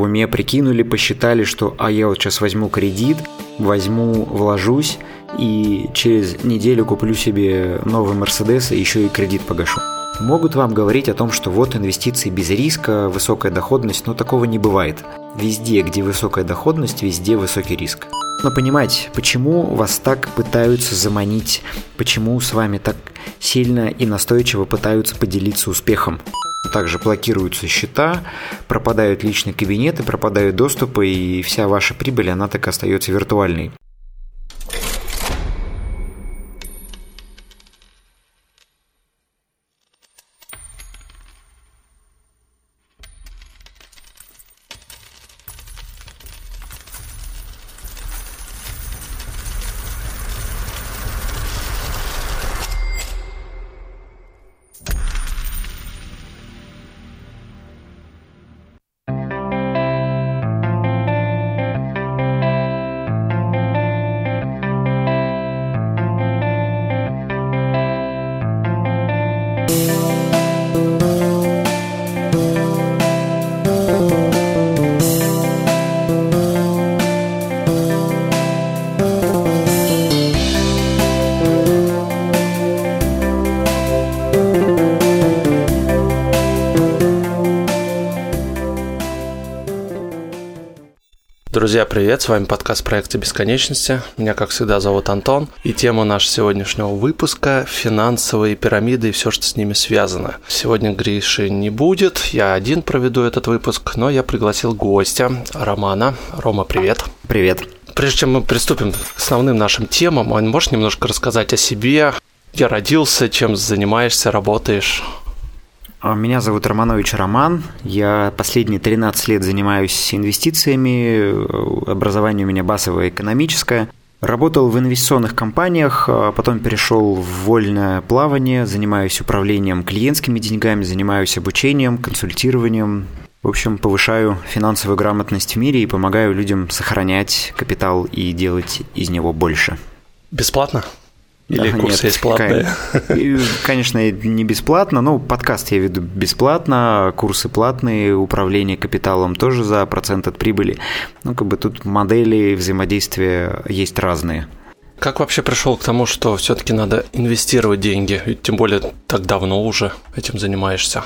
в уме прикинули, посчитали, что а я вот сейчас возьму кредит, возьму, вложусь и через неделю куплю себе новый Мерседес и еще и кредит погашу. Могут вам говорить о том, что вот инвестиции без риска, высокая доходность, но такого не бывает. Везде, где высокая доходность, везде высокий риск. Но понимаете, почему вас так пытаются заманить, почему с вами так сильно и настойчиво пытаются поделиться успехом? Также блокируются счета, пропадают личные кабинеты, пропадают доступы, и вся ваша прибыль, она так остается виртуальной. Привет! С вами подкаст проекта бесконечности. Меня, как всегда, зовут Антон. И тема нашего сегодняшнего выпуска – финансовые пирамиды и все, что с ними связано. Сегодня Гриши не будет, я один проведу этот выпуск, но я пригласил гостя, Романа. Рома, привет! Привет! Прежде чем мы приступим к основным нашим темам, можешь немножко рассказать о себе, где родился, чем занимаешься, работаешь? А, меня зовут Романович Роман. Я последние 13 лет занимаюсь инвестициями. Образование у меня базовое экономическое. Работал в инвестиционных компаниях, а потом перешел в вольное плавание, занимаюсь управлением клиентскими деньгами, занимаюсь обучением, консультированием. В общем, повышаю финансовую грамотность в мире и помогаю людям сохранять капитал и делать из него больше. Бесплатно? Или да, курсы нет, есть платные? Конечно, не бесплатно, но подкаст я веду бесплатно, курсы платные, управление капиталом тоже за процент от прибыли. Ну, как бы тут модели взаимодействия есть разные. Как вообще пришел к тому, что все-таки надо инвестировать деньги? Тем более так давно уже этим занимаешься.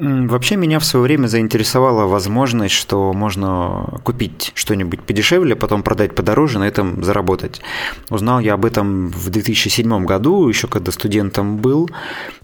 Вообще меня в свое время заинтересовала возможность, что можно купить что-нибудь подешевле, потом продать подороже, на этом заработать. Узнал я об этом в 2007 году, еще когда студентом был,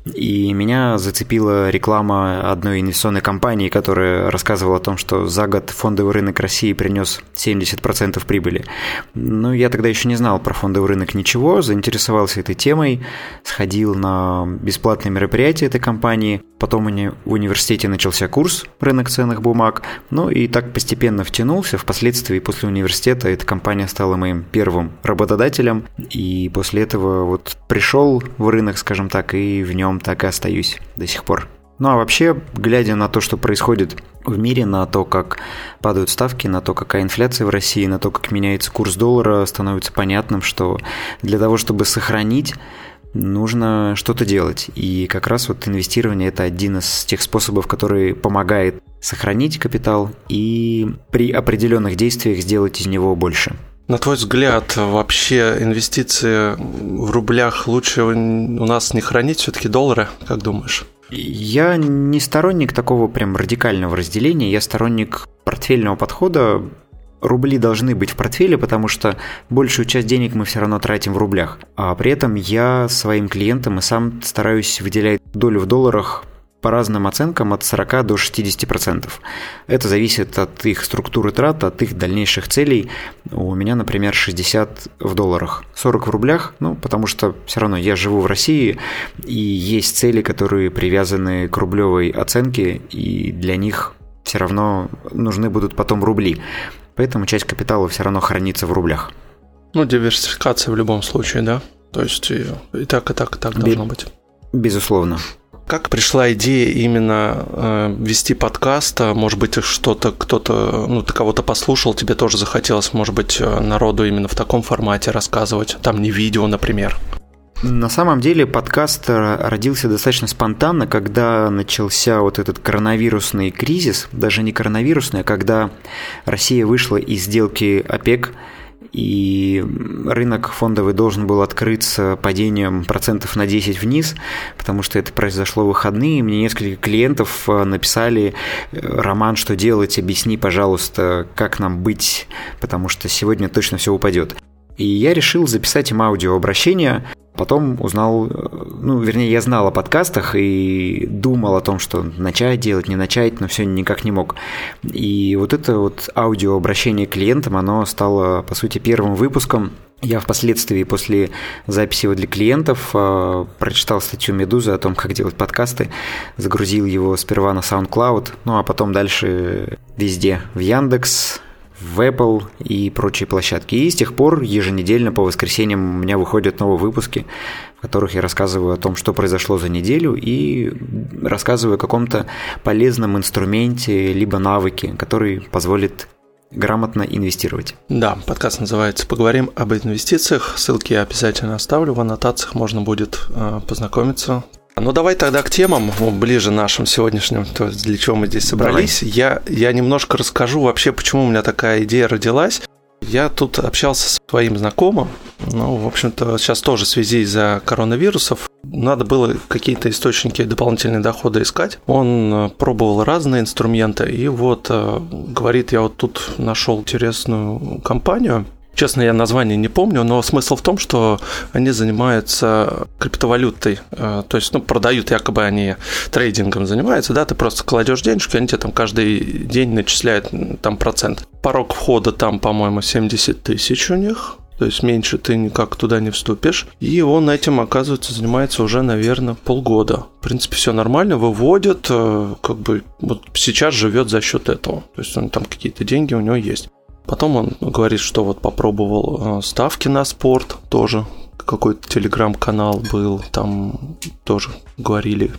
и меня зацепила реклама одной инвестиционной компании, которая рассказывала о том, что за год фондовый рынок России принес 70% прибыли. Ну, я тогда еще не знал про фондовый рынок ничего, заинтересовался этой темой, сходил на бесплатные мероприятия этой компании, потом в университете начался курс «Рынок ценных бумаг», ну и так постепенно втянулся. Впоследствии после университета эта компания стала моим первым работодателем, и после этого вот пришел в рынок, скажем так, и в нем так и остаюсь до сих пор. Ну а вообще, глядя на то, что происходит в мире, на то, как падают ставки, на то, какая инфляция в России, на то, как меняется курс доллара, становится понятным, что для того, чтобы сохранить нужно что-то делать. И как раз вот инвестирование – это один из тех способов, который помогает сохранить капитал и при определенных действиях сделать из него больше. На твой взгляд, вообще инвестиции в рублях лучше у нас не хранить все-таки доллары, как думаешь? Я не сторонник такого прям радикального разделения, я сторонник портфельного подхода, рубли должны быть в портфеле, потому что большую часть денег мы все равно тратим в рублях. А при этом я своим клиентам и сам стараюсь выделять долю в долларах по разным оценкам от 40 до 60%. Это зависит от их структуры трат, от их дальнейших целей. У меня, например, 60 в долларах, 40 в рублях, ну, потому что все равно я живу в России, и есть цели, которые привязаны к рублевой оценке, и для них все равно нужны будут потом рубли. Поэтому часть капитала все равно хранится в рублях. Ну, диверсификация в любом случае, да? То есть и, и так, и так, и так должно Бе- быть. Безусловно. Как пришла идея именно э, вести подкаст? А, может быть, что-то кто-то, ну, ты кого-то послушал, тебе тоже захотелось, может быть, э, народу именно в таком формате рассказывать, там не видео, например? На самом деле подкаст родился достаточно спонтанно, когда начался вот этот коронавирусный кризис, даже не коронавирусный, а когда Россия вышла из сделки ОПЕК, и рынок фондовый должен был открыться падением процентов на 10 вниз, потому что это произошло в выходные. Мне несколько клиентов э, написали, э, Роман, что делать, объясни, пожалуйста, как нам быть, потому что сегодня точно все упадет. И я решил записать им аудиообращение, Потом узнал, ну, вернее, я знал о подкастах и думал о том, что начать делать, не начать, но все никак не мог. И вот это вот аудиообращение клиентам, оно стало, по сути, первым выпуском. Я впоследствии после записи его для клиентов э, прочитал статью Медузы о том, как делать подкасты, загрузил его сперва на SoundCloud, ну а потом дальше везде, в Яндекс, в Apple и прочие площадки. И с тех пор еженедельно по воскресеньям у меня выходят новые выпуски, в которых я рассказываю о том, что произошло за неделю и рассказываю о каком-то полезном инструменте либо навыке, который позволит грамотно инвестировать. Да, подкаст называется «Поговорим об инвестициях». Ссылки я обязательно оставлю в аннотациях, можно будет э, познакомиться ну давай тогда к темам, ближе нашим сегодняшним, то есть для чего мы здесь собрались. Я, я немножко расскажу вообще, почему у меня такая идея родилась. Я тут общался с своим знакомым, ну, в общем-то, сейчас тоже в связи из-за коронавирусов надо было какие-то источники дополнительные дохода искать. Он э, пробовал разные инструменты, и вот э, говорит, я вот тут нашел интересную компанию, Честно, я название не помню, но смысл в том, что они занимаются криптовалютой. Э, то есть, ну, продают, якобы они трейдингом занимаются, да, ты просто кладешь денежки, они тебе там каждый день начисляют там процент. Порог входа там, по-моему, 70 тысяч у них. То есть меньше ты никак туда не вступишь. И он этим, оказывается, занимается уже, наверное, полгода. В принципе, все нормально, выводит, э, как бы вот сейчас живет за счет этого. То есть он там какие-то деньги у него есть. Потом он говорит, что вот попробовал э, ставки на спорт тоже. Какой-то телеграм-канал был, там тоже говорили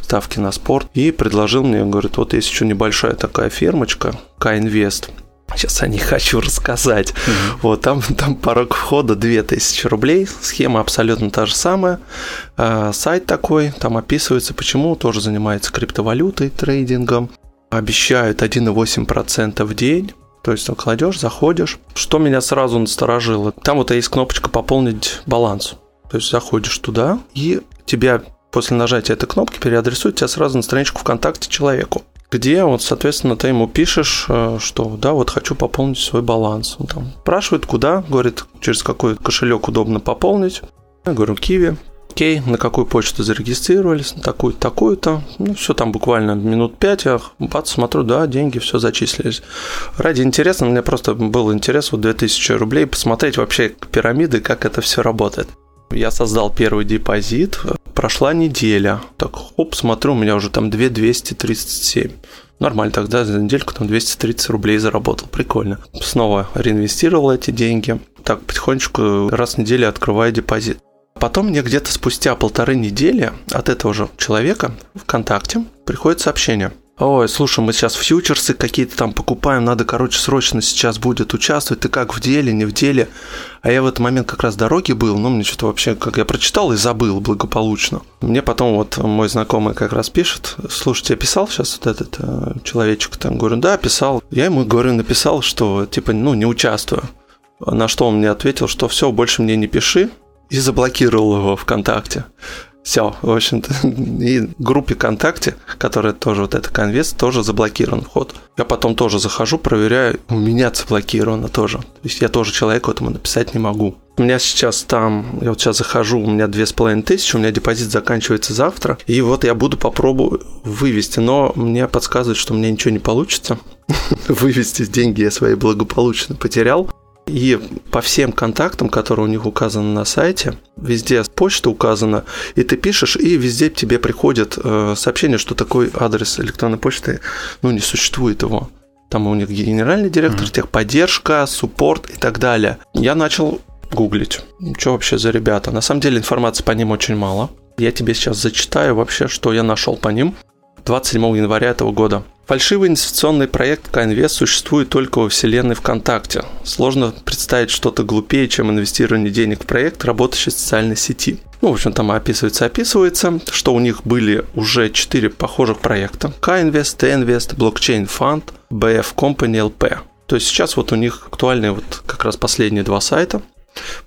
ставки на спорт. И предложил мне, говорит, вот есть еще небольшая такая фермочка, К-Инвест. Сейчас о ней хочу рассказать. Mm-hmm. Вот там, там порог входа 2000 рублей. Схема абсолютно та же самая. Э, сайт такой, там описывается, почему тоже занимается криптовалютой, трейдингом. Обещают 1,8% в день. То есть ну, кладешь, заходишь. Что меня сразу насторожило? Там вот есть кнопочка «Пополнить баланс». То есть заходишь туда, и тебя после нажатия этой кнопки переадресует тебя сразу на страничку ВКонтакте человеку где вот, соответственно, ты ему пишешь, э, что да, вот хочу пополнить свой баланс. Он там спрашивает, куда, говорит, через какой кошелек удобно пополнить. Я говорю, Киви, окей, на какую почту зарегистрировались, на такую-то, такую-то. Ну, все там буквально минут пять, я бац, смотрю, да, деньги все зачислились. Ради интереса, мне просто был интерес вот 2000 рублей посмотреть вообще пирамиды, как это все работает. Я создал первый депозит, прошла неделя, так, хоп, смотрю, у меня уже там 2237. Нормально тогда, за недельку там 230 рублей заработал, прикольно. Снова реинвестировал эти деньги, так потихонечку раз в неделю открываю депозит. Потом мне где-то спустя полторы недели от этого же человека ВКонтакте приходит сообщение. Ой, слушай, мы сейчас фьючерсы какие-то там покупаем, надо, короче, срочно сейчас будет участвовать. Ты как в деле, не в деле? А я в этот момент как раз дороги был, ну, мне что-то вообще, как я прочитал и забыл благополучно. Мне потом вот мой знакомый как раз пишет, слушай, тебе писал сейчас вот этот э, человечек там? Говорю, да, писал. Я ему, говорю, написал, что, типа, ну, не участвую. На что он мне ответил, что все, больше мне не пиши, и заблокировал его ВКонтакте. Все, в общем-то, и группе ВКонтакте, которая тоже вот эта конвест, тоже заблокирован вход. Я потом тоже захожу, проверяю, у меня заблокировано тоже. То есть я тоже человеку этому написать не могу. У меня сейчас там, я вот сейчас захожу, у меня две с половиной тысячи, у меня депозит заканчивается завтра, и вот я буду попробую вывести, но мне подсказывают, что мне ничего не получится. Вывести деньги я свои благополучно потерял. И по всем контактам, которые у них указаны на сайте, везде почта указана, и ты пишешь, и везде тебе приходит э, сообщение, что такой адрес электронной почты, ну, не существует его. Там у них генеральный директор, mm-hmm. техподдержка, суппорт и так далее. Я начал гуглить, что вообще за ребята. На самом деле информации по ним очень мало. Я тебе сейчас зачитаю вообще, что я нашел по ним. 27 января этого года. Фальшивый инвестиционный проект Кайнвест существует только во вселенной ВКонтакте. Сложно представить что-то глупее, чем инвестирование денег в проект, работающий в социальной сети. Ну, в общем, там описывается, описывается, что у них были уже четыре похожих проекта. K-Invest, T-Invest, Blockchain Fund, BF Company LP. То есть сейчас вот у них актуальные вот как раз последние два сайта.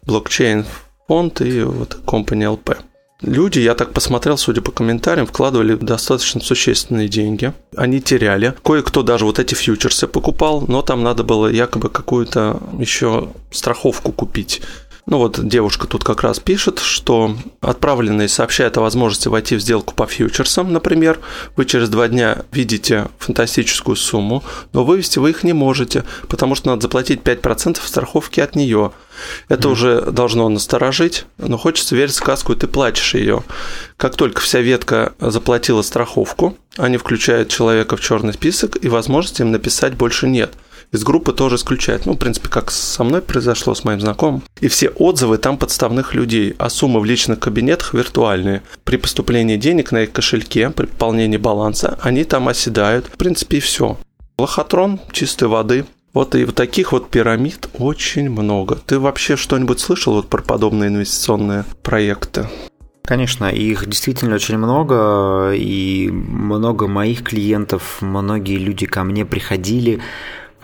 Blockchain Fund и вот Company LP. Люди, я так посмотрел, судя по комментариям, вкладывали достаточно существенные деньги. Они теряли. Кое-кто даже вот эти фьючерсы покупал, но там надо было якобы какую-то еще страховку купить. Ну вот девушка тут как раз пишет, что отправленные сообщают о возможности войти в сделку по фьючерсам, например. Вы через два дня видите фантастическую сумму, но вывести вы их не можете, потому что надо заплатить 5% страховки от нее. Это mm. уже должно насторожить, но хочется верить в сказку, и ты платишь ее. Как только вся ветка заплатила страховку, они включают человека в черный список, и возможности им написать больше нет – из группы тоже исключают. Ну, в принципе, как со мной произошло, с моим знакомым. И все отзывы там подставных людей, а суммы в личных кабинетах виртуальные. При поступлении денег на их кошельке, при пополнении баланса, они там оседают. В принципе, и все. Лохотрон чистой воды. Вот и вот таких вот пирамид очень много. Ты вообще что-нибудь слышал вот про подобные инвестиционные проекты? Конечно, их действительно очень много, и много моих клиентов, многие люди ко мне приходили,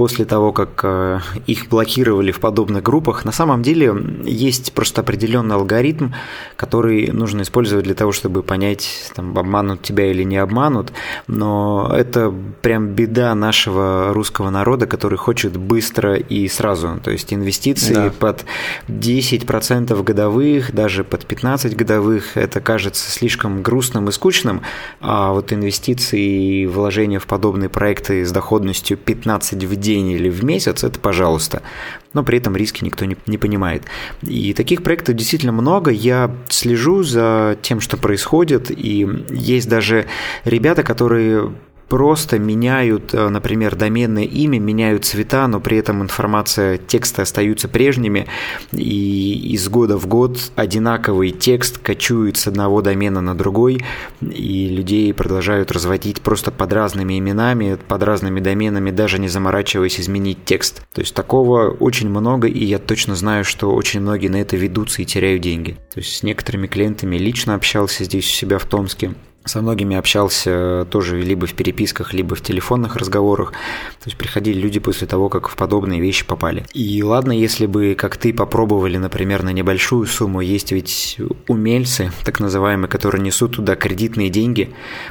после того, как э, их блокировали в подобных группах, на самом деле есть просто определенный алгоритм, который нужно использовать для того, чтобы понять, там, обманут тебя или не обманут. Но это прям беда нашего русского народа, который хочет быстро и сразу. То есть инвестиции да. под 10% годовых, даже под 15 годовых, это кажется слишком грустным и скучным. А вот инвестиции и вложения в подобные проекты с доходностью 15 в день день или в месяц, это пожалуйста. Но при этом риски никто не, не понимает. И таких проектов действительно много. Я слежу за тем, что происходит. И есть даже ребята, которые просто меняют, э, например, доменное имя, меняют цвета, но при этом информация, тексты остаются прежними, и из года в год одинаковый текст кочует с одного домена на другой, и людей продолжают разводить просто под разными именами, под разными доменами, даже не заморачиваясь изменить текст. То есть такого очень много, и я точно знаю, что очень многие на это ведутся и теряют деньги. То есть с некоторыми клиентами лично общался здесь у себя в Томске, со многими общался тоже либо в переписках, либо в телефонных разговорах. То есть приходили люди после того, как в подобные вещи попали. И ладно, если бы, как ты, попробовали, например, на небольшую сумму, есть ведь умельцы, так называемые, которые несут туда кредитные деньги.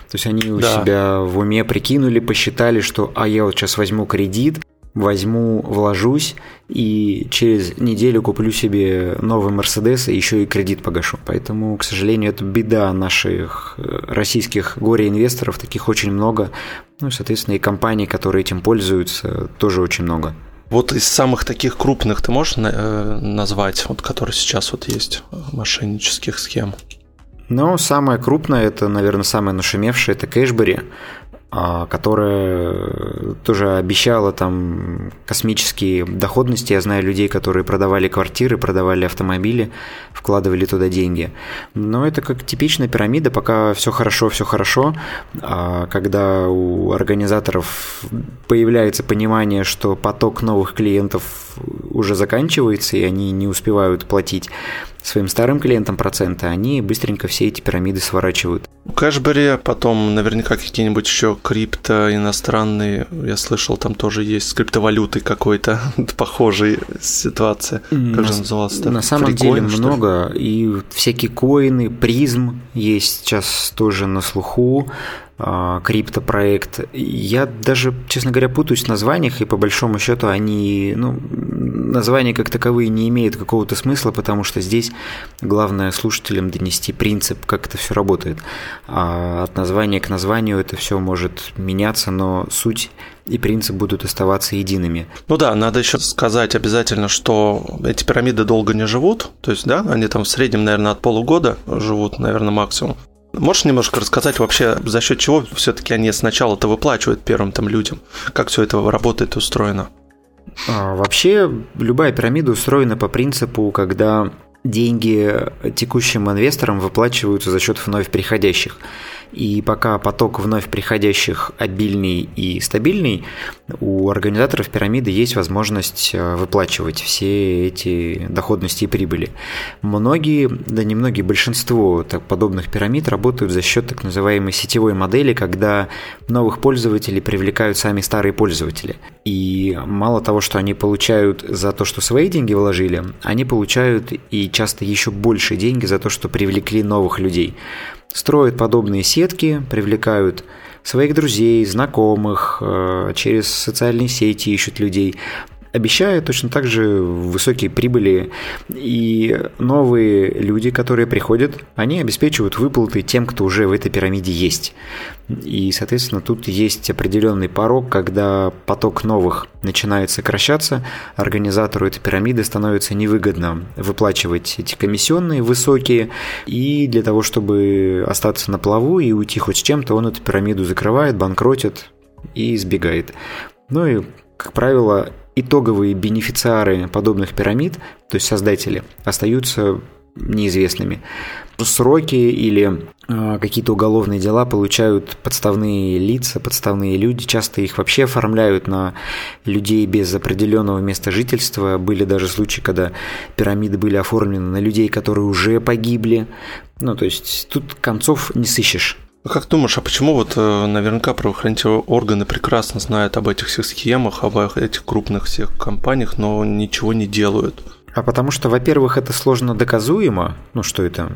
То есть они у да. себя в уме прикинули, посчитали, что а я вот сейчас возьму кредит, возьму, вложусь и через неделю куплю себе новый Мерседес и еще и кредит погашу. Поэтому, к сожалению, это беда наших э, российских горе-инвесторов, таких очень много. Ну и, соответственно, и компаний, которые этим пользуются, тоже очень много. Вот из самых таких крупных ты можешь э, назвать, вот которые сейчас вот есть, мошеннических схем? Ну, самое крупное, это, наверное, самое нашумевшее, это Кэшбери. А, которая тоже обещала там космические доходности. Я знаю людей, которые продавали квартиры, продавали автомобили, вкладывали туда деньги. Но это как типичная пирамида, пока все хорошо, все хорошо. А когда у организаторов появляется понимание, что поток новых клиентов уже заканчивается, и они не успевают платить своим старым клиентам проценты, они быстренько все эти пирамиды сворачивают. У Кэшбери потом наверняка какие-нибудь еще крипто иностранные, я слышал, там тоже есть с криптовалютой какой-то похожей ситуация. Как на, же называлось? На самом Фрикоин, деле много. И всякие коины, призм есть сейчас тоже на слуху. А, криптопроект. Я даже, честно говоря, путаюсь в названиях, и по большому счету они, ну, названия как таковые не имеют какого-то смысла, потому что здесь главное слушателям донести принцип, как это все работает. А от названия к названию это все может меняться, но суть и принцип будут оставаться едиными. Ну да, надо еще сказать обязательно, что эти пирамиды долго не живут, то есть, да, они там в среднем, наверное, от полугода живут, наверное, максимум. Можешь немножко рассказать вообще, за счет чего все-таки они сначала это выплачивают первым там людям? Как все это работает устроено? А, вообще, любая пирамида устроена по принципу, когда деньги текущим инвесторам выплачиваются за счет вновь приходящих. И пока поток вновь приходящих обильный и стабильный, у организаторов пирамиды есть возможность э, выплачивать все эти доходности и прибыли. Многие, да не многие, большинство так, подобных пирамид работают за счет так называемой сетевой модели, когда новых пользователей привлекают сами старые пользователи. И мало того, что они получают за то, что свои деньги вложили, они получают и часто еще больше деньги за то, что привлекли новых людей. Строят подобные сетки, привлекают своих друзей, знакомых, э, через социальные сети ищут людей обещая точно так же высокие прибыли. И новые люди, которые приходят, они обеспечивают выплаты тем, кто уже в этой пирамиде есть. И, соответственно, тут есть определенный порог, когда поток новых начинает сокращаться, организатору этой пирамиды становится невыгодно выплачивать эти комиссионные высокие, и для того, чтобы остаться на плаву и уйти хоть с чем-то, он эту пирамиду закрывает, банкротит и избегает. Ну и, как правило, итоговые бенефициары подобных пирамид, то есть создатели, остаются неизвестными. Сроки или э, какие-то уголовные дела получают подставные лица, подставные люди. Часто их вообще оформляют на людей без определенного места жительства. Были даже случаи, когда пирамиды были оформлены на людей, которые уже погибли. Ну, то есть тут концов не сыщешь. А как думаешь, а почему вот э, наверняка правоохранительные органы прекрасно знают об этих всех схемах, об этих крупных всех компаниях, но ничего не делают? А потому что, во-первых, это сложно доказуемо, ну что это,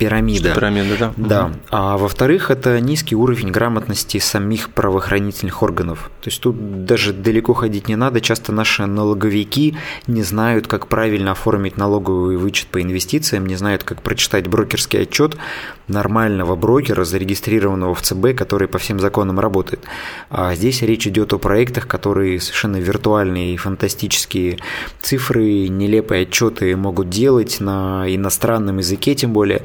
пирамида. Что пирамида, да. Да. А во-вторых, это низкий уровень грамотности самих правоохранительных органов. То есть тут даже далеко ходить не надо. Часто наши налоговики не знают, как правильно оформить налоговый вычет по инвестициям, не знают, как прочитать брокерский отчет нормального брокера, зарегистрированного в ЦБ, который по всем законам работает. А здесь речь идет о проектах, которые совершенно виртуальные и фантастические цифры, нелепые отчеты могут делать на иностранном языке, тем более.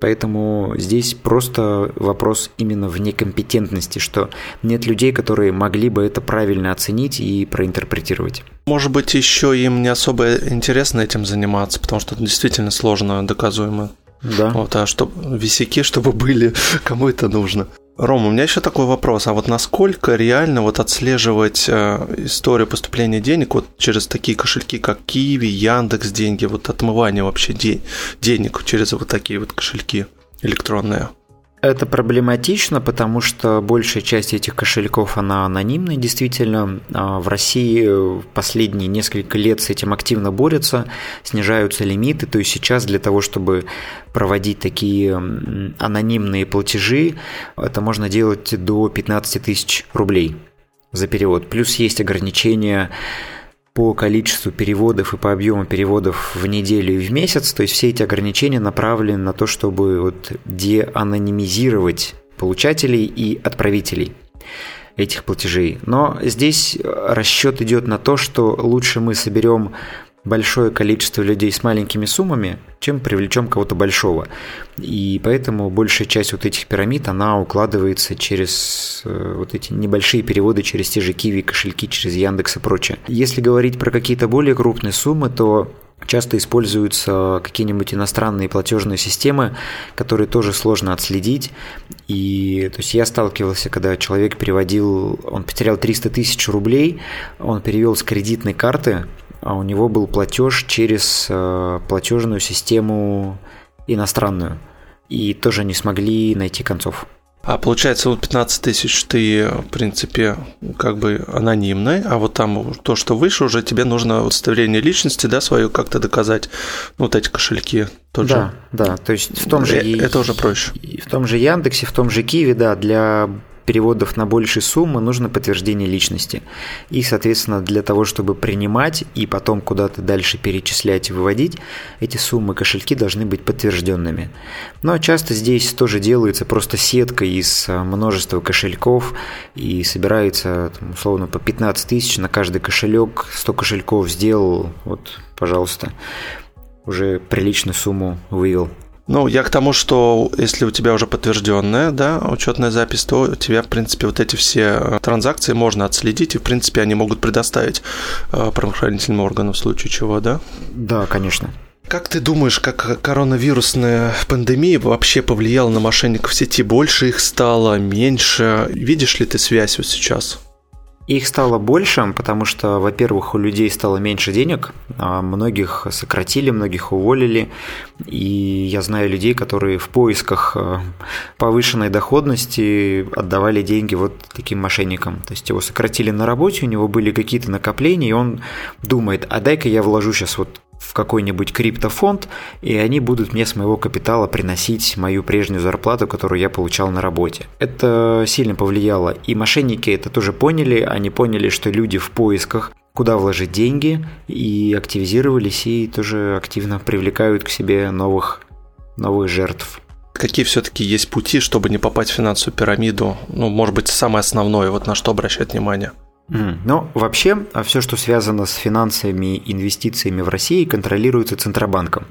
Поэтому здесь просто вопрос именно в некомпетентности, что нет людей, которые могли бы это правильно оценить и проинтерпретировать. Может быть, еще им не особо интересно этим заниматься, потому что это действительно сложно доказуемо. Да. Вот, а чтобы висяки, чтобы были, кому это нужно? Рома, у меня еще такой вопрос. А вот насколько реально вот отслеживать э, историю поступления денег вот через такие кошельки, как Киви, Яндекс деньги, вот отмывание вообще де- денег через вот такие вот кошельки электронные? Это проблематично, потому что большая часть этих кошельков, она анонимная, действительно. А в России последние несколько лет с этим активно борются, снижаются лимиты, то есть сейчас для того, чтобы проводить такие анонимные платежи, это можно делать до 15 тысяч рублей за перевод. Плюс есть ограничения по количеству переводов и по объему переводов в неделю и в месяц. То есть все эти ограничения направлены на то, чтобы вот деанонимизировать получателей и отправителей этих платежей. Но здесь расчет идет на то, что лучше мы соберем большое количество людей с маленькими суммами, чем привлечем кого-то большого. И поэтому большая часть вот этих пирамид, она укладывается через э, вот эти небольшие переводы через те же Киви, кошельки, через Яндекс и прочее. Если говорить про какие-то более крупные суммы, то Часто используются какие-нибудь иностранные платежные системы, которые тоже сложно отследить. И то есть я сталкивался, когда человек переводил, он потерял 300 тысяч рублей, он перевел с кредитной карты у него был платеж через э, платежную систему иностранную. И тоже не смогли найти концов. А получается, вот 15 тысяч ты, в принципе, как бы анонимный, а вот там то, что выше, уже тебе нужно удостоверение личности, да, свою как-то доказать, ну, вот эти кошельки. Тот да, же. да, то есть в том же... Это уже проще. В том же Яндексе, в том же Киеве, да, для переводов на большие суммы нужно подтверждение личности. И, соответственно, для того, чтобы принимать и потом куда-то дальше перечислять и выводить, эти суммы кошельки должны быть подтвержденными. Но часто здесь тоже делается просто сетка из э, множества кошельков и собирается, там, условно, по 15 тысяч на каждый кошелек, 100 кошельков сделал, вот, пожалуйста, уже приличную сумму вывел. Ну, я к тому, что если у тебя уже подтвержденная, да, учетная запись, то у тебя, в принципе, вот эти все э, транзакции можно отследить, и, в принципе, они могут предоставить э, правоохранительным органам в случае чего, да? Да, конечно. Как ты думаешь, как коронавирусная пандемия вообще повлияла на мошенников в сети? Больше их стало, меньше? Видишь ли ты связь вот сейчас? Их стало больше, потому что, во-первых, у людей стало меньше денег, а многих сократили, многих уволили, и я знаю людей, которые в поисках э, повышенной доходности отдавали деньги вот таким мошенникам. То есть его сократили на работе, у него были какие-то накопления, и он думает, а дай-ка я вложу сейчас вот какой-нибудь криптофонд, и они будут мне с моего капитала приносить мою прежнюю зарплату, которую я получал на работе. Это сильно повлияло, и мошенники это тоже поняли, они поняли, что люди в поисках куда вложить деньги, и активизировались, и тоже активно привлекают к себе новых, новых жертв. Какие все-таки есть пути, чтобы не попасть в финансовую пирамиду? Ну, может быть, самое основное, вот на что обращать внимание? Ну, вообще, а все, что связано с финансами инвестициями в России, контролируется Центробанком.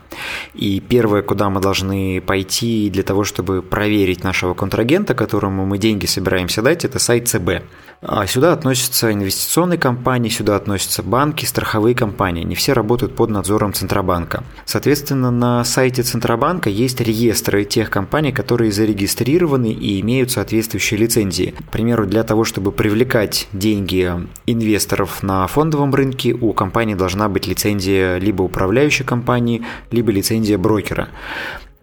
И первое, куда мы должны пойти для того, чтобы проверить нашего контрагента, которому мы деньги собираемся дать, это сайт ЦБ. А сюда относятся инвестиционные компании, сюда относятся банки, страховые компании. Не все работают под надзором Центробанка. Соответственно, на сайте Центробанка есть реестры тех компаний, которые зарегистрированы и имеют соответствующие лицензии. К примеру, для того, чтобы привлекать деньги инвесторов на фондовом рынке, у компании должна быть лицензия либо управляющей компании, либо лицензия брокера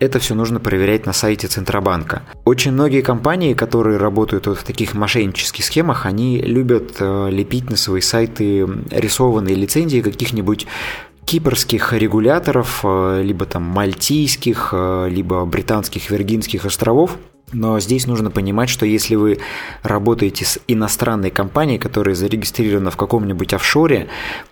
это все нужно проверять на сайте Центробанка. Очень многие компании, которые работают вот в таких мошеннических схемах, они любят э, лепить на свои сайты рисованные лицензии каких-нибудь кипрских регуляторов, э, либо там мальтийских, э, либо британских Виргинских островов. Но здесь нужно понимать, что если вы работаете с иностранной компанией, которая зарегистрирована в каком-нибудь офшоре,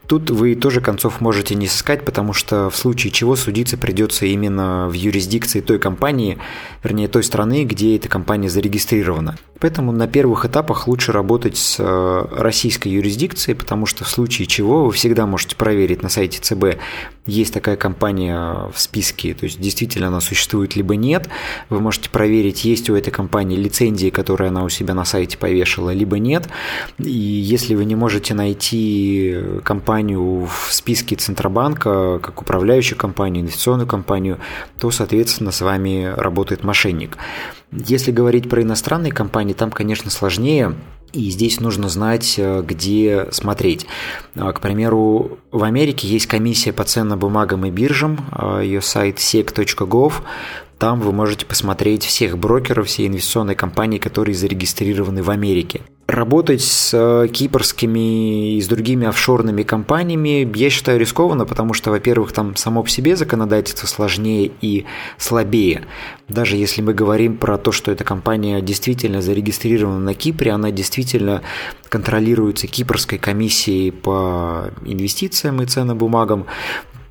тут вы тоже концов можете не сыскать, потому что в случае чего судиться придется именно в юрисдикции той компании, вернее той страны, где эта компания зарегистрирована. Поэтому на первых этапах лучше работать с э, российской юрисдикцией, потому что в случае чего вы всегда можете проверить на сайте ЦБ, есть такая компания в списке, то есть действительно она существует либо нет. Вы можете проверить, есть у этой компании лицензии, которые она у себя на сайте повешала, либо нет. И если вы не можете найти компанию в списке Центробанка, как управляющую компанию, инвестиционную компанию, то, соответственно, с вами работает мошенник. Если говорить про иностранные компании, там, конечно, сложнее. И здесь нужно знать, э, где смотреть. А, к примеру, в Америке есть комиссия по ценным бумагам и биржам, а, ее сайт sec.gov. Там вы можете посмотреть всех брокеров, все инвестиционные компании, которые зарегистрированы в Америке. Работать с э, кипрскими и с другими офшорными компаниями я считаю рискованно, потому что, во-первых, там само по себе законодательство сложнее и слабее. Даже если мы говорим про то, что эта компания действительно зарегистрирована на Кипре, она действительно контролируется кипрской комиссией по инвестициям и ценным бумагам,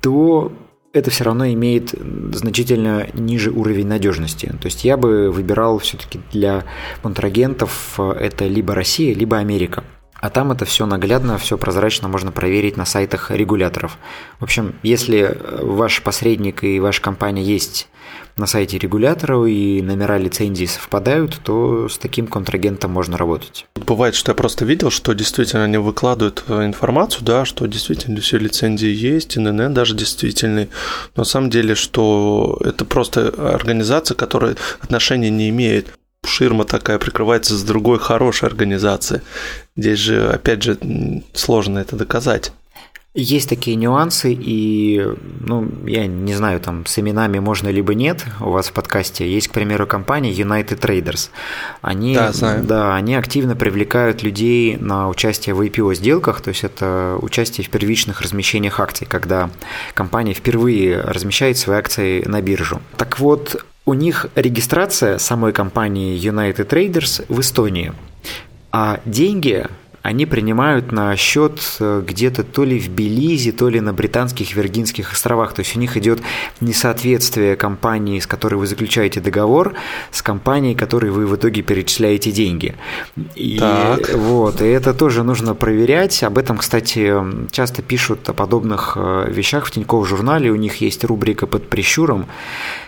то это все равно имеет значительно ниже уровень надежности. То есть я бы выбирал все-таки для контрагентов э, это либо Россия, либо Америка. А там это все наглядно, все прозрачно можно проверить на сайтах регуляторов. В общем, если э, ваш посредник и ваша компания есть на сайте регулятора и номера лицензии совпадают, то с таким контрагентом можно работать. Бывает, что я просто видел, что действительно они выкладывают э, информацию, да, что действительно все лицензии есть, ИНН даже действительный. Но на самом деле, что это просто организация, которая отношения не имеет ширма такая прикрывается с другой хорошей организацией. Здесь же, опять же, сложно это доказать. Есть такие нюансы, и, ну, я не знаю, там, с именами можно либо нет у вас в подкасте. Есть, к примеру, компания United Traders. Они, да, знаю. да, они активно привлекают людей на участие в IPO-сделках, то есть это участие в первичных размещениях акций, когда компания впервые размещает свои акции на биржу. Так вот, у них регистрация самой компании United Traders в Эстонии, а деньги они принимают на счет э, где-то то ли в Белизе, то ли на британских Виргинских островах. То есть у них идет несоответствие компании, с которой вы заключаете договор, с компанией, которой вы в итоге перечисляете деньги. И, так. Вот, и это тоже нужно проверять. Об этом, кстати, часто пишут о подобных э, вещах в Тинькофф журнале. У них есть рубрика «Под прищуром»,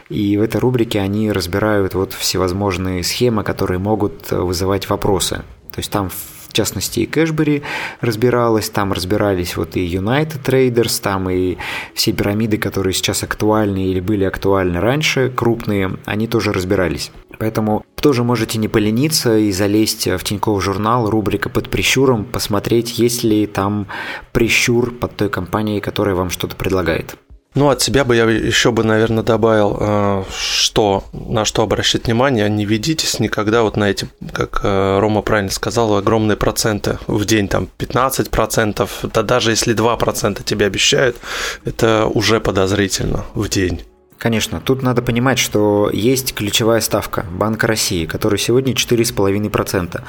и в этой рубрике они разбирают вот всевозможные схемы, которые могут э, вызывать вопросы. То есть там в частности и Кэшбери разбиралась, там разбирались вот и United Traders, там и все пирамиды, которые сейчас актуальны или были актуальны раньше, крупные, они тоже разбирались. Поэтому тоже можете не полениться и залезть в Тинькофф журнал, рубрика «Под прищуром», посмотреть, есть ли там прищур под той компанией, которая вам что-то предлагает. Ну, от себя бы я еще бы, наверное, добавил, э, что, на что обращать внимание, не ведитесь никогда вот на эти, как э, Рома правильно сказал, огромные проценты в день, там 15%, да даже если 2% тебе обещают, это уже подозрительно в день. Конечно, тут надо понимать, что есть ключевая ставка Банка России, которая сегодня 4,5%.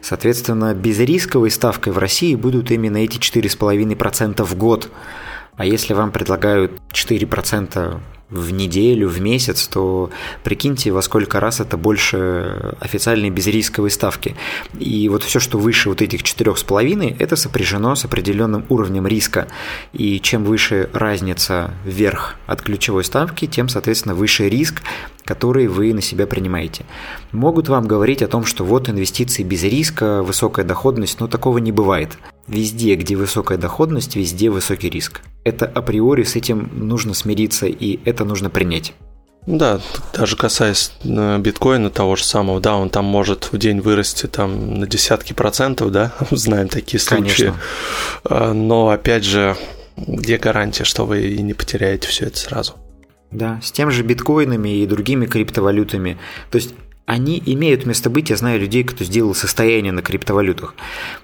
Соответственно, безрисковой ставкой в России будут именно эти 4,5% в год. А если вам предлагают 4% в неделю, в месяц, то прикиньте, во сколько раз это больше официальной безрисковой ставки. И вот все, что выше вот этих 4,5, это сопряжено с определенным уровнем риска. И чем выше разница вверх от ключевой ставки, тем, соответственно, выше риск, который вы на себя принимаете. Могут вам говорить о том, что вот инвестиции без риска, высокая доходность, но такого не бывает. Везде, где высокая доходность, везде высокий риск. Это априори с этим нужно смириться, и это нужно принять. Да, даже касаясь э, биткоина того же самого, да, он там может в день вырасти там на десятки процентов, да, знаем такие случаи. Конечно. Э, но опять же, где гарантия, что вы и не потеряете все это сразу? Да, с тем же биткоинами и другими криптовалютами. То есть они имеют место быть. Я знаю людей, кто сделал состояние на криптовалютах.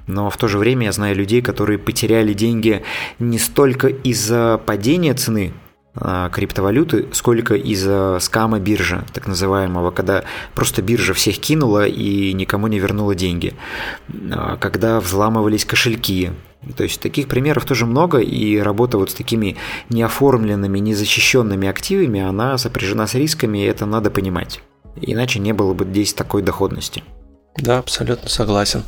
Но в то же время я знаю людей, которые потеряли деньги не столько из-за падения цены криптовалюты, сколько из-за скама биржи, так называемого, когда просто биржа всех кинула и никому не вернула деньги, а, когда взламывались кошельки. То есть таких примеров тоже много, и работа вот с такими неоформленными, незащищенными активами, она сопряжена с рисками, и это надо понимать. Иначе не было бы здесь такой доходности. Да, абсолютно согласен.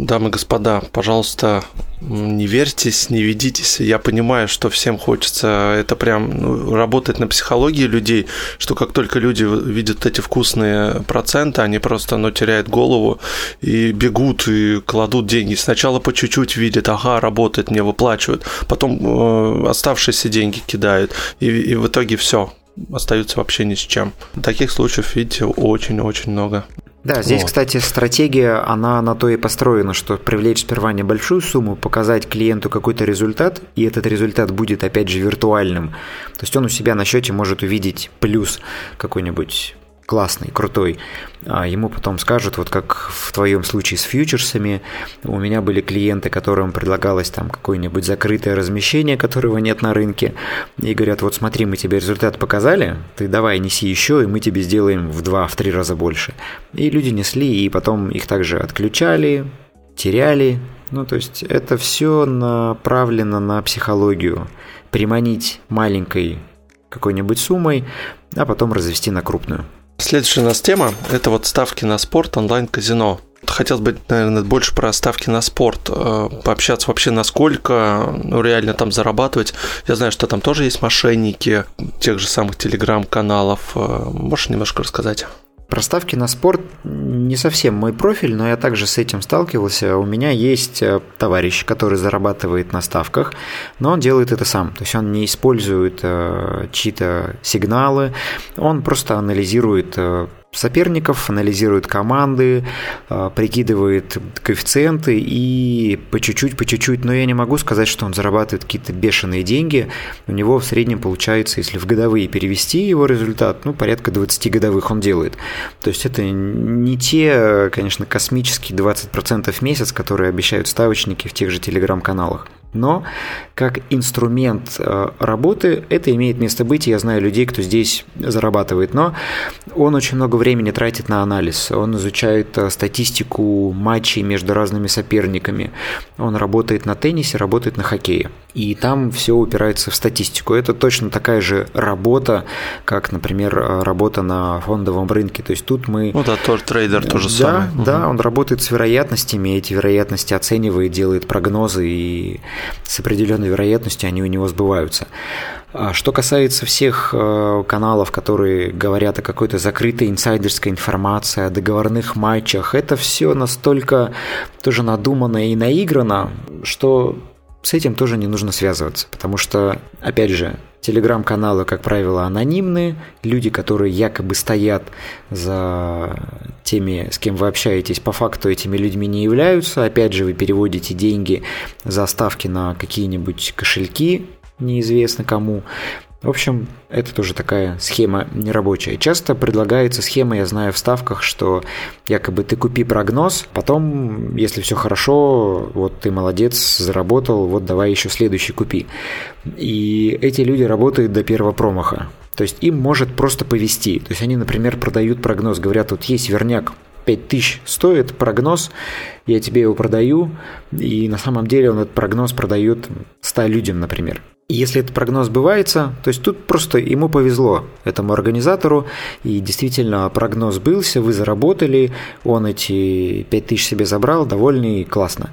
Дамы и господа, пожалуйста, не верьтесь, не ведитесь. Я понимаю, что всем хочется это прям ну, работать на психологии людей, что как только люди видят эти вкусные проценты, они просто ну, теряют голову и бегут и кладут деньги. Сначала по чуть-чуть видят, ага, работает, мне выплачивают, потом э, оставшиеся деньги кидают, и, и в итоге все, остаются вообще ни с чем. Таких случаев, видите, очень-очень много. Да, здесь, вот. кстати, стратегия, она на то и построена, что привлечь сперва небольшую сумму, показать клиенту какой-то результат, и этот результат будет, опять же, виртуальным. То есть он у себя на счете может увидеть плюс какой-нибудь классный, крутой, а ему потом скажут, вот как в твоем случае с фьючерсами, у меня были клиенты, которым предлагалось там какое-нибудь закрытое размещение, которого нет на рынке, и говорят, вот смотри, мы тебе результат показали, ты давай неси еще, и мы тебе сделаем в два, в три раза больше. И люди несли, и потом их также отключали, теряли, ну, то есть это все направлено на психологию. Приманить маленькой какой-нибудь суммой, а потом развести на крупную. Следующая у нас тема – это вот ставки на спорт, онлайн-казино. Хотелось бы, наверное, больше про ставки на спорт, э, пообщаться вообще, насколько ну, реально там зарабатывать. Я знаю, что там тоже есть мошенники тех же самых телеграм-каналов. Э, можешь немножко рассказать? Проставки на спорт не совсем мой профиль, но я также с этим сталкивался. У меня есть э, товарищ, который зарабатывает на ставках, но он делает это сам. То есть он не использует э, чьи-то сигналы, он просто анализирует э, соперников, анализирует команды, а, прикидывает коэффициенты и по чуть-чуть, по чуть-чуть, но я не могу сказать, что он зарабатывает какие-то бешеные деньги. У него в среднем получается, если в годовые перевести его результат, ну, порядка 20 годовых он делает. То есть это не те, конечно, космические 20% в месяц, которые обещают ставочники в тех же телеграм-каналах. Но как инструмент э, работы это имеет место быть, я знаю людей, кто здесь зарабатывает, но он очень много времени тратит на анализ, он изучает э, статистику матчей между разными соперниками, он работает на теннисе, работает на хоккее. и там все упирается в статистику. Это точно такая же работа, как, например, работа на фондовом рынке. То есть тут мы... Ну да, тот трейдер тоже да, самое. Да, угу. он работает с вероятностями, эти вероятности оценивает, делает прогнозы, и с определенной вероятностью они у него сбываются. А что касается всех э, каналов, которые говорят о какой-то закрытой инсайдерской информации, о договорных матчах, это все настолько тоже надумано и наиграно, что с этим тоже не нужно связываться, потому что, опять же, телеграм-каналы, как правило, анонимны, люди, которые якобы стоят за теми, с кем вы общаетесь, по факту этими людьми не являются. Опять же, вы переводите деньги за ставки на какие-нибудь кошельки, неизвестно кому. В общем, это тоже такая схема нерабочая. Часто предлагается схема, я знаю в ставках, что якобы ты купи прогноз, потом, если все хорошо, вот ты молодец, заработал, вот давай еще следующий купи. И эти люди работают до первого промаха. То есть им может просто повести. То есть они, например, продают прогноз, говорят, вот есть верняк 5000 стоит прогноз, я тебе его продаю, и на самом деле он этот прогноз продает 100 людям, например если этот прогноз сбывается, то есть тут просто ему повезло, этому организатору, и действительно прогноз сбылся, вы заработали, он эти 5000 себе забрал, довольный, классно.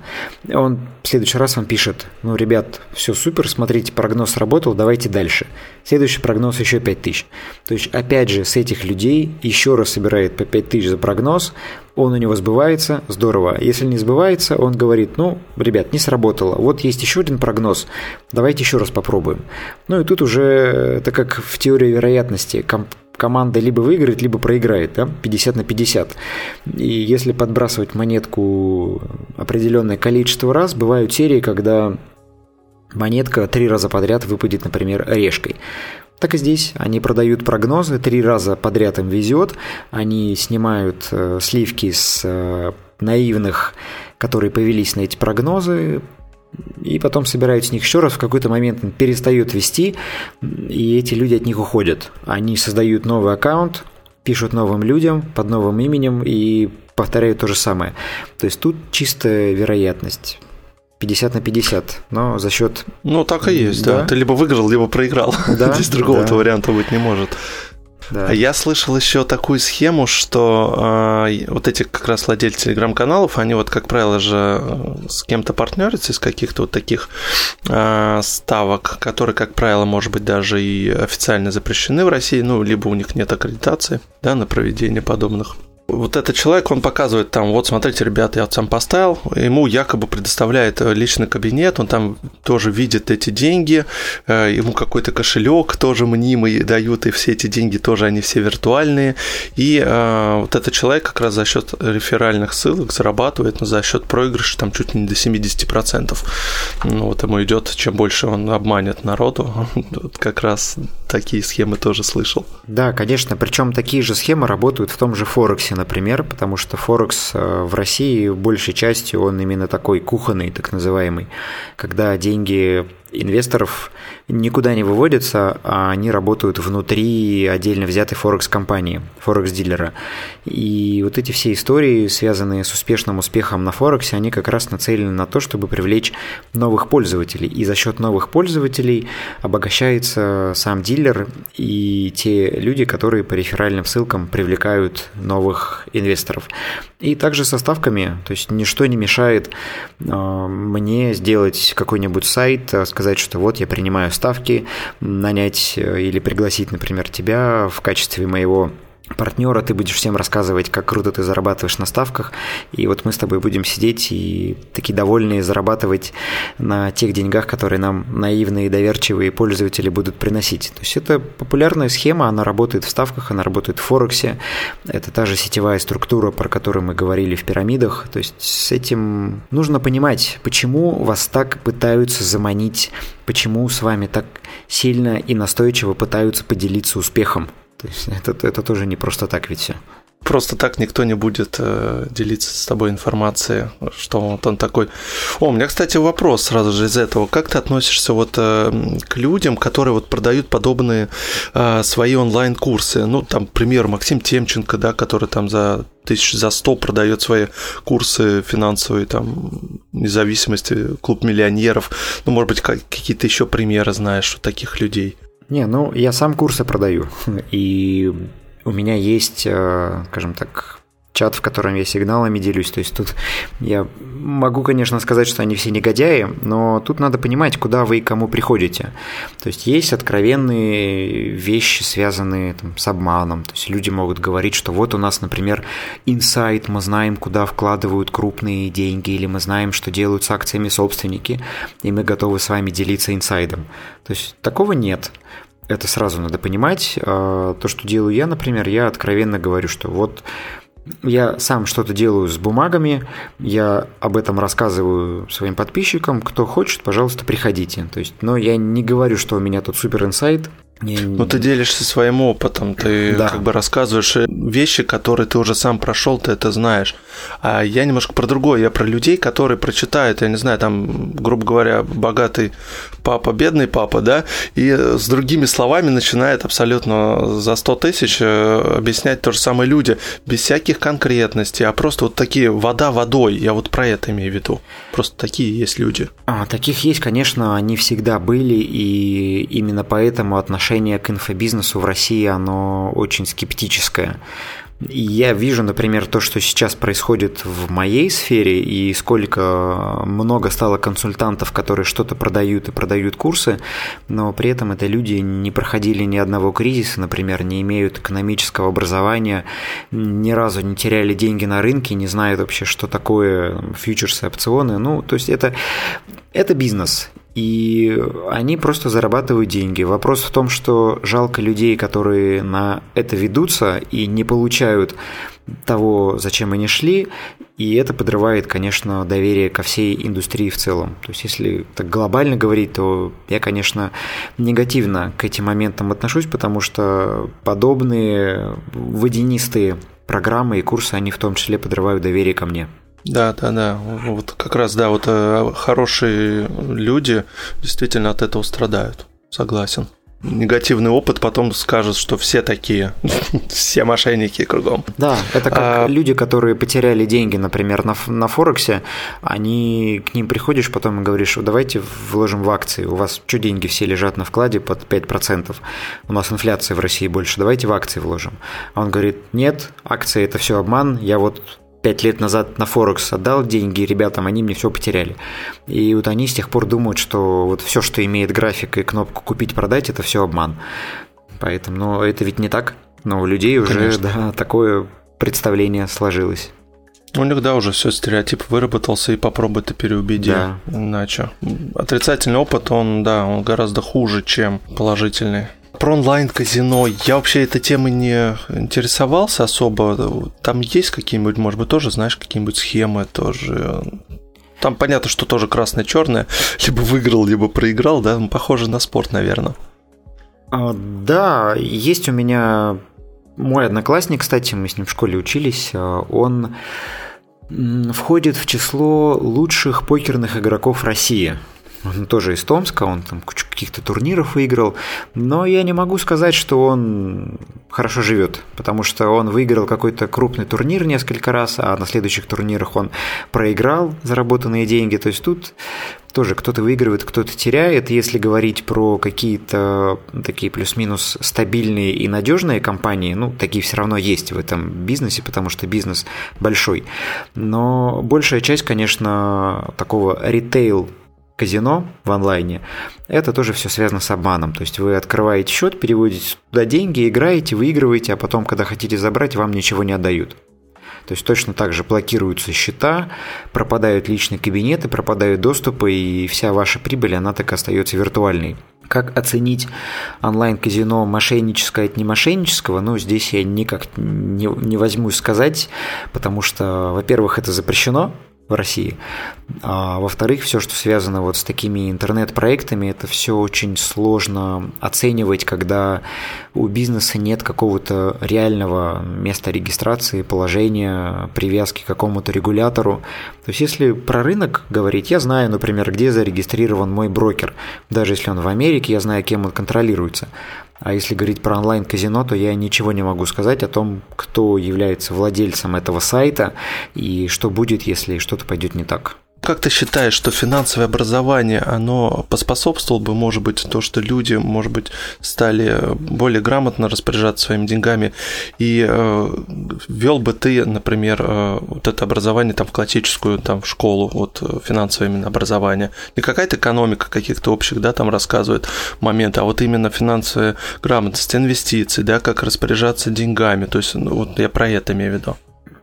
Он в следующий раз вам пишет, ну, ребят, все супер, смотрите, прогноз сработал, давайте дальше. Следующий прогноз еще 5000. То есть, опять же, с этих людей еще раз собирает по 5000 за прогноз, он у него сбывается, здорово. Если не сбывается, он говорит, ну, ребят, не сработало, вот есть еще один прогноз, давайте еще раз попробуем. Ну и тут уже, это как в теории вероятности, команда либо выиграет, либо проиграет, да, 50 на 50. И если подбрасывать монетку определенное количество раз, бывают серии, когда монетка три раза подряд выпадет, например, решкой. Так и здесь. Они продают прогнозы, три раза подряд им везет, они снимают э, сливки с э, наивных, которые повелись на эти прогнозы, и потом собирают с них еще раз, в какой-то момент перестают вести, и эти люди от них уходят. Они создают новый аккаунт, пишут новым людям под новым именем и повторяют то же самое. То есть тут чистая вероятность. 50 на 50, но за счет... Ну, так и есть, да. да. Ты либо выиграл, либо проиграл. Да, Здесь другого-то да. варианта быть не может. Да. А я слышал еще такую схему, что э, вот эти как раз владельцы телеграм-каналов, они вот, как правило, же э, с кем-то партнерятся из каких-то вот таких э, ставок, которые, как правило, может быть, даже и официально запрещены в России, ну, либо у них нет аккредитации, да, на проведение подобных вот этот человек, он показывает там, вот смотрите, ребята, я вот сам поставил, ему якобы предоставляет э, личный кабинет, он там тоже видит эти деньги, э, ему какой-то кошелек тоже мнимый дают, и все эти деньги тоже, они все виртуальные, и э, вот этот человек как раз за счет реферальных ссылок зарабатывает, но за счет проигрыша там чуть не до 70%. Ну, вот ему идет, чем больше он обманет народу, вот как раз такие схемы тоже слышал. Да, конечно, причем такие же схемы работают в том же Форексе, например, потому что Форекс э, в России большей частью он именно такой кухонный, так называемый, когда деньги инвесторов никуда не выводятся, а они работают внутри отдельно взятой Форекс-компании, Форекс-дилера. И вот эти все истории, связанные с успешным успехом на Форексе, они как раз нацелены на то, чтобы привлечь новых пользователей. И за счет новых пользователей обогащается сам дилер и те люди, которые по реферальным ссылкам привлекают новых инвесторов. И также со ставками, то есть ничто не мешает э, мне сделать какой-нибудь сайт, э, сказать, что вот я принимаю ставки, нанять э, или пригласить, например, тебя в качестве моего партнера, ты будешь всем рассказывать, как круто ты зарабатываешь на ставках, и вот мы с тобой будем сидеть и такие довольные зарабатывать на тех деньгах, которые нам наивные доверчивые пользователи будут приносить. То есть это популярная схема, она работает в ставках, она работает в Форексе, это та же сетевая структура, про которую мы говорили в пирамидах, то есть с этим нужно понимать, почему вас так пытаются заманить, почему с вами так сильно и настойчиво пытаются поделиться успехом. То есть это, это тоже не просто так ведь все. просто так никто не будет э, делиться с тобой информацией, что вот он такой. О, у меня, кстати, вопрос сразу же из этого. Как ты относишься вот э, к людям, которые вот продают подобные э, свои онлайн-курсы? Ну, там, пример, Максим Темченко, да, который там за тысяч за сто продает свои курсы финансовые, там, независимости, клуб миллионеров. Ну, может быть, какие-то еще примеры знаешь таких людей? Не, ну, я сам курсы продаю, и у меня есть, э, скажем так, чат, в котором я сигналами делюсь. То есть тут я могу, конечно, сказать, что они все негодяи, но тут надо понимать, куда вы и кому приходите. То есть есть откровенные вещи, связанные там, с обманом. То есть люди могут говорить, что вот у нас, например, инсайт, мы знаем, куда вкладывают крупные деньги, или мы знаем, что делают с акциями собственники, и мы готовы с вами делиться инсайдом. То есть такого нет это сразу надо понимать. А, то, что делаю я, например, я откровенно говорю, что вот я сам что-то делаю с бумагами, я об этом рассказываю своим подписчикам. Кто хочет, пожалуйста, приходите. То есть, но я не говорю, что у меня тут супер инсайт, не, ну, ты делишься своим опытом, ты да. как бы рассказываешь вещи, которые ты уже сам прошел, ты это знаешь. А я немножко про другое, я про людей, которые прочитают, я не знаю, там, грубо говоря, богатый папа, бедный папа, да, и с другими словами начинает абсолютно за 100 тысяч э, объяснять то же самое люди, без всяких конкретностей, а просто вот такие вода водой, я вот про это имею в виду. Просто такие есть люди. А, таких есть, конечно, они всегда были, и именно поэтому отношения отношение к инфобизнесу в России, оно очень скептическое. Я вижу, например, то, что сейчас происходит в моей сфере, и сколько много стало консультантов, которые что-то продают и продают курсы, но при этом это люди не проходили ни одного кризиса, например, не имеют экономического образования, ни разу не теряли деньги на рынке, не знают вообще, что такое фьючерсы, опционы. Ну, то есть это, это бизнес, и они просто зарабатывают деньги. Вопрос в том, что жалко людей, которые на это ведутся и не получают того, зачем они шли, и это подрывает, конечно, доверие ко всей индустрии в целом. То есть, если так глобально говорить, то я, конечно, негативно к этим моментам отношусь, потому что подобные водянистые программы и курсы, они в том числе подрывают доверие ко мне. Да, да, да. Вот как раз, да, вот э, хорошие люди действительно от этого страдают. Согласен. Негативный опыт потом скажет, что все такие, все мошенники кругом. Да, это как а... люди, которые потеряли деньги, например, на, на Форексе, они к ним приходишь потом и говоришь, давайте вложим в акции, у вас что деньги все лежат на вкладе под 5%, у нас инфляция в России больше, давайте в акции вложим. А он говорит, нет, акции это все обман, я вот пять лет назад на Форекс отдал деньги ребятам, они мне все потеряли. И вот они с тех пор думают, что вот все, что имеет график и кнопку купить-продать, это все обман. Поэтому, но это ведь не так. Но у людей уже Конечно. да, такое представление сложилось. У них, да, уже все, стереотип выработался, и попробуй ты переубеди. Да. Иначе. Отрицательный опыт, он, да, он гораздо хуже, чем положительный. Про онлайн-казино. Я вообще этой темой не интересовался особо. Там есть какие-нибудь, может быть, тоже, знаешь, какие-нибудь схемы тоже. Там понятно, что тоже красное-черное. Либо выиграл, либо проиграл, да? Похоже на спорт, наверное. А, да, есть у меня мой одноклассник, кстати, мы с ним в школе учились. А, он входит в число лучших покерных игроков России. Он тоже из Томска, он там кучу каких-то турниров выиграл. Но я не могу сказать, что он хорошо живет, потому что он выиграл какой-то крупный турнир несколько раз, а на следующих турнирах он проиграл заработанные деньги. То есть тут тоже кто-то выигрывает, кто-то теряет. Если говорить про какие-то такие плюс-минус стабильные и надежные компании, ну, такие все равно есть в этом бизнесе, потому что бизнес большой. Но большая часть, конечно, такого ритейл казино в онлайне, это тоже все связано с обманом. То есть вы открываете счет, переводите туда деньги, играете, выигрываете, а потом, когда хотите забрать, вам ничего не отдают. То есть точно так же блокируются счета, пропадают личные кабинеты, пропадают доступы, и вся ваша прибыль, она так остается виртуальной. Как оценить онлайн-казино мошенническое от не мошеннического, ну, здесь я никак не, не возьмусь сказать, потому что, во-первых, это запрещено, в России. А, во-вторых, все, что связано вот с такими интернет-проектами, это все очень сложно оценивать, когда у бизнеса нет какого-то реального места регистрации, положения, привязки к какому-то регулятору. То есть, если про рынок говорить, я знаю, например, где зарегистрирован мой брокер. Даже если он в Америке, я знаю, кем он контролируется. А если говорить про онлайн-казино, то я ничего не могу сказать о том, кто является владельцем этого сайта и что будет, если что-то пойдет не так. Как ты считаешь, что финансовое образование, оно поспособствовало бы, может быть, то, что люди, может быть, стали более грамотно распоряжаться своими деньгами, и э, вел бы ты, например, э, вот это образование там в классическую там в школу, вот финансовое именно образование, не какая-то экономика каких-то общих, да, там рассказывает моменты, а вот именно финансовая грамотность, инвестиции, да, как распоряжаться деньгами, то есть ну, вот я про это имею в виду.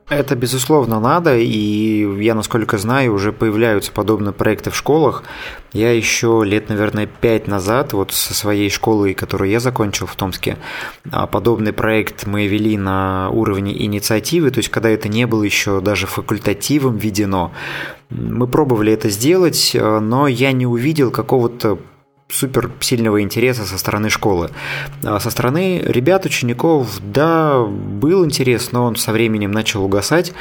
Это, безусловно, надо, и я, насколько знаю, уже появляются подобные проекты в школах. Я еще лет, наверное, пять назад, вот со своей школой, которую я закончил в Томске, а, подобный проект мы вели на уровне инициативы, то есть когда это не было еще даже факультативом введено. Мы пробовали это сделать, э, но я не увидел какого-то супер сильного интереса со стороны школы. А со стороны ребят, учеников, да, был интерес, но он со временем начал угасать.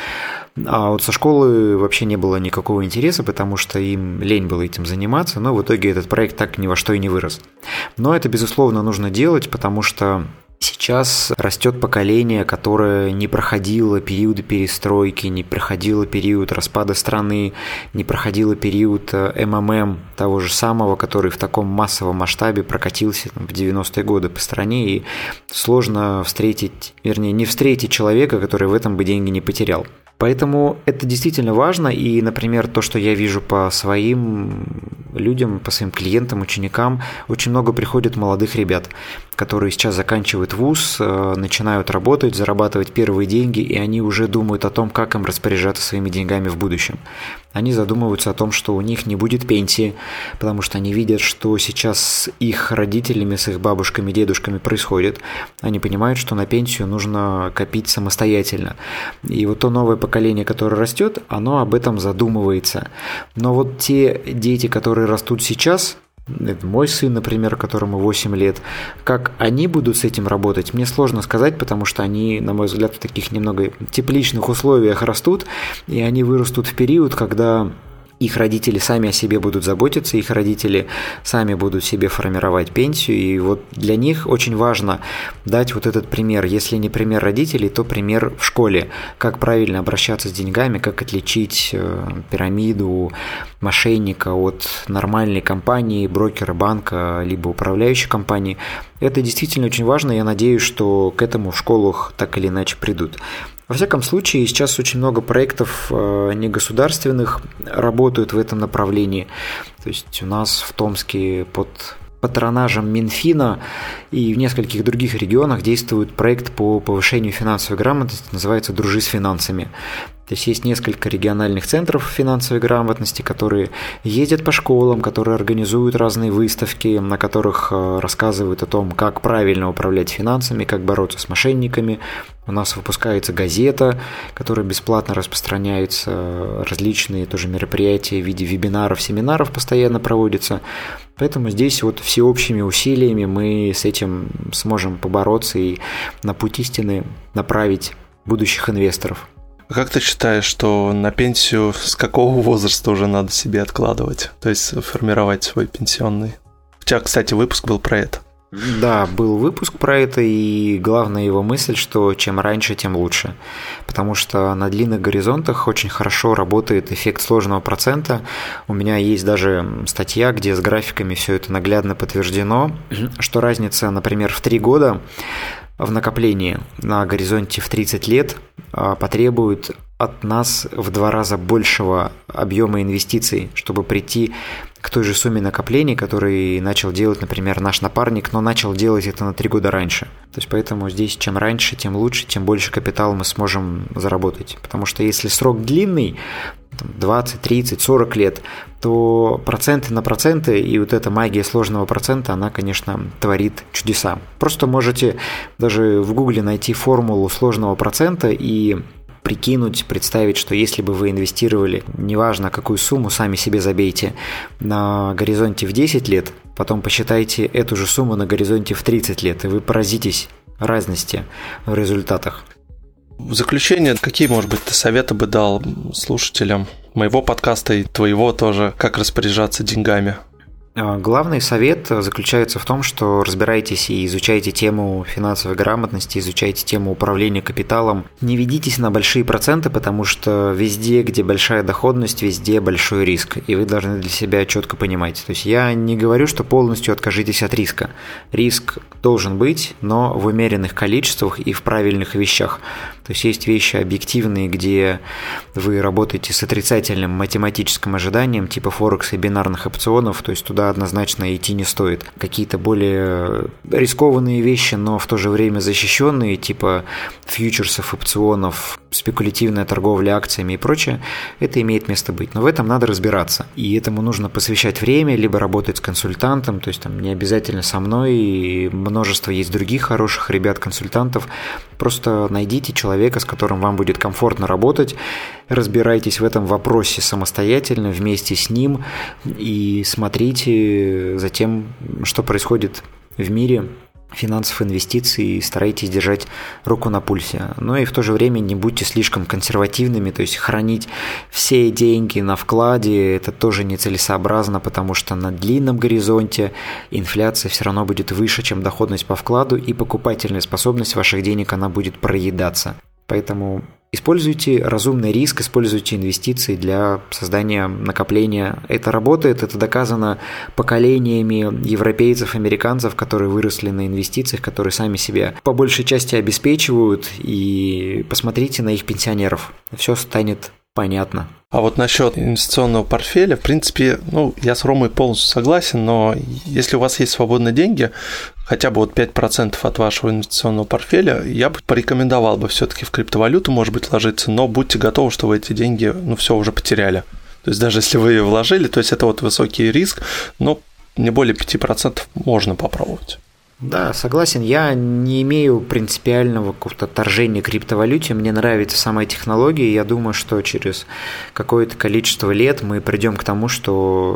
А вот со школы вообще не было никакого интереса, потому что им лень было этим заниматься, но в итоге этот проект так ни во что и не вырос. Но это, безусловно, нужно делать, потому что Сейчас растет поколение, которое не проходило периоды перестройки, не проходило период распада страны, не проходило период э, МММ того же самого, который в таком массовом масштабе прокатился в 90-е годы по стране, и сложно встретить, вернее, не встретить человека, который в этом бы деньги не потерял. Поэтому это действительно важно, и, например, то, что я вижу по своим людям, по своим клиентам, ученикам, очень много приходит молодых ребят, которые сейчас заканчивают вуз, э, начинают работать, зарабатывать первые деньги, и они уже думают о том, как им распоряжаться своими деньгами в будущем. Они задумываются о том, что у них не будет пенсии, потому что они видят, что сейчас с их родителями, с их бабушками, дедушками происходит. Они понимают, что на пенсию нужно копить самостоятельно. И вот то новое поколение, которое растет, оно об этом задумывается. Но вот те дети, которые растут сейчас, это мой сын, например, которому 8 лет. Как они будут с этим работать, мне сложно сказать, потому что они, на мой взгляд, в таких немного тепличных условиях растут, и они вырастут в период, когда их родители сами о себе будут заботиться, их родители сами будут себе формировать пенсию, и вот для них очень важно дать вот этот пример. Если не пример родителей, то пример в школе, как правильно обращаться с деньгами, как отличить э, пирамиду мошенника от нормальной компании, брокера, банка, либо управляющей компании. Это действительно очень важно, я надеюсь, что к этому в школах так или иначе придут. Во всяком случае, сейчас очень много проектов э, негосударственных работают в этом направлении. То есть у нас в Томске под патронажем Минфина и в нескольких других регионах действует проект по повышению финансовой грамотности, называется «Дружи с финансами». То есть есть несколько региональных центров финансовой грамотности, которые ездят по школам, которые организуют разные выставки, на которых э, рассказывают о том, как правильно управлять финансами, как бороться с мошенниками. У нас выпускается газета, которая бесплатно распространяется, различные тоже мероприятия в виде вебинаров, семинаров постоянно проводятся. Поэтому здесь вот всеобщими усилиями мы с этим сможем побороться и на путь истины направить будущих инвесторов. Как ты считаешь, что на пенсию с какого возраста уже надо себе откладывать? То есть формировать свой пенсионный? У тебя, кстати, выпуск был про это. Да, был выпуск про это, и главная его мысль, что чем раньше, тем лучше. Потому что на длинных горизонтах очень хорошо работает эффект сложного процента. У меня есть даже статья, где с графиками все это наглядно подтверждено, что разница, например, в три года в накоплении на горизонте в 30 лет а, потребует от нас в два раза большего объема инвестиций, чтобы прийти к той же сумме накоплений, который начал делать, например, наш напарник, но начал делать это на три года раньше. То есть поэтому здесь чем раньше, тем лучше, тем больше капитала мы сможем заработать. Потому что если срок длинный, 20, 30, 40 лет, то проценты на проценты и вот эта магия сложного процента, она, конечно, творит чудеса. Просто можете даже в гугле найти формулу сложного процента и прикинуть, представить, что если бы вы инвестировали, неважно какую сумму, сами себе забейте, на горизонте в 10 лет, потом посчитайте эту же сумму на горизонте в 30 лет, и вы поразитесь разности в результатах. В заключение, какие, может быть, ты советы бы дал слушателям моего подкаста и твоего тоже, как распоряжаться деньгами? А, главный совет заключается в том, что разбирайтесь и изучайте тему финансовой грамотности, изучайте тему управления капиталом. Не ведитесь на большие проценты, потому что везде, где большая доходность, везде большой риск. И вы должны для себя четко понимать. То есть я не говорю, что полностью откажитесь от риска. Риск должен быть, но в умеренных количествах и в правильных вещах. То есть есть вещи объективные, где вы работаете с отрицательным математическим ожиданием, типа Форекса и бинарных опционов, то есть туда однозначно идти не стоит. Какие-то более рискованные вещи, но в то же время защищенные, типа фьючерсов, опционов, спекулятивная торговля акциями и прочее, это имеет место быть. Но в этом надо разбираться. И этому нужно посвящать время, либо работать с консультантом, то есть там не обязательно со мной, и множество есть других хороших ребят-консультантов. Просто найдите человека, с которым вам будет комфортно работать, разбирайтесь в этом вопросе самостоятельно, вместе с ним, и смотрите за тем, что происходит в мире, финансов, инвестиций старайтесь держать руку на пульсе. Но и в то же время не будьте слишком консервативными, то есть хранить все деньги на вкладе, это тоже нецелесообразно, потому что на длинном горизонте инфляция все равно будет выше, чем доходность по вкладу, и покупательная способность ваших денег, она будет проедаться. Поэтому Используйте разумный риск, используйте инвестиции для создания накопления. Это работает, это доказано поколениями европейцев, американцев, которые выросли на инвестициях, которые сами себя по большей части обеспечивают. И посмотрите на их пенсионеров. Все станет понятно. А вот насчет инвестиционного портфеля, в принципе, ну, я с Ромой полностью согласен, но если у вас есть свободные деньги, хотя бы вот 5% от вашего инвестиционного портфеля, я бы порекомендовал бы все-таки в криптовалюту, может быть, ложиться, но будьте готовы, что вы эти деньги, ну, все уже потеряли. То есть даже если вы ее вложили, то есть это вот высокий риск, но не более 5% можно попробовать. Да, согласен. Я не имею принципиального какого-то отторжения к криптовалюте. Мне нравится сама технология. Я думаю, что через какое-то количество лет мы придем к тому, что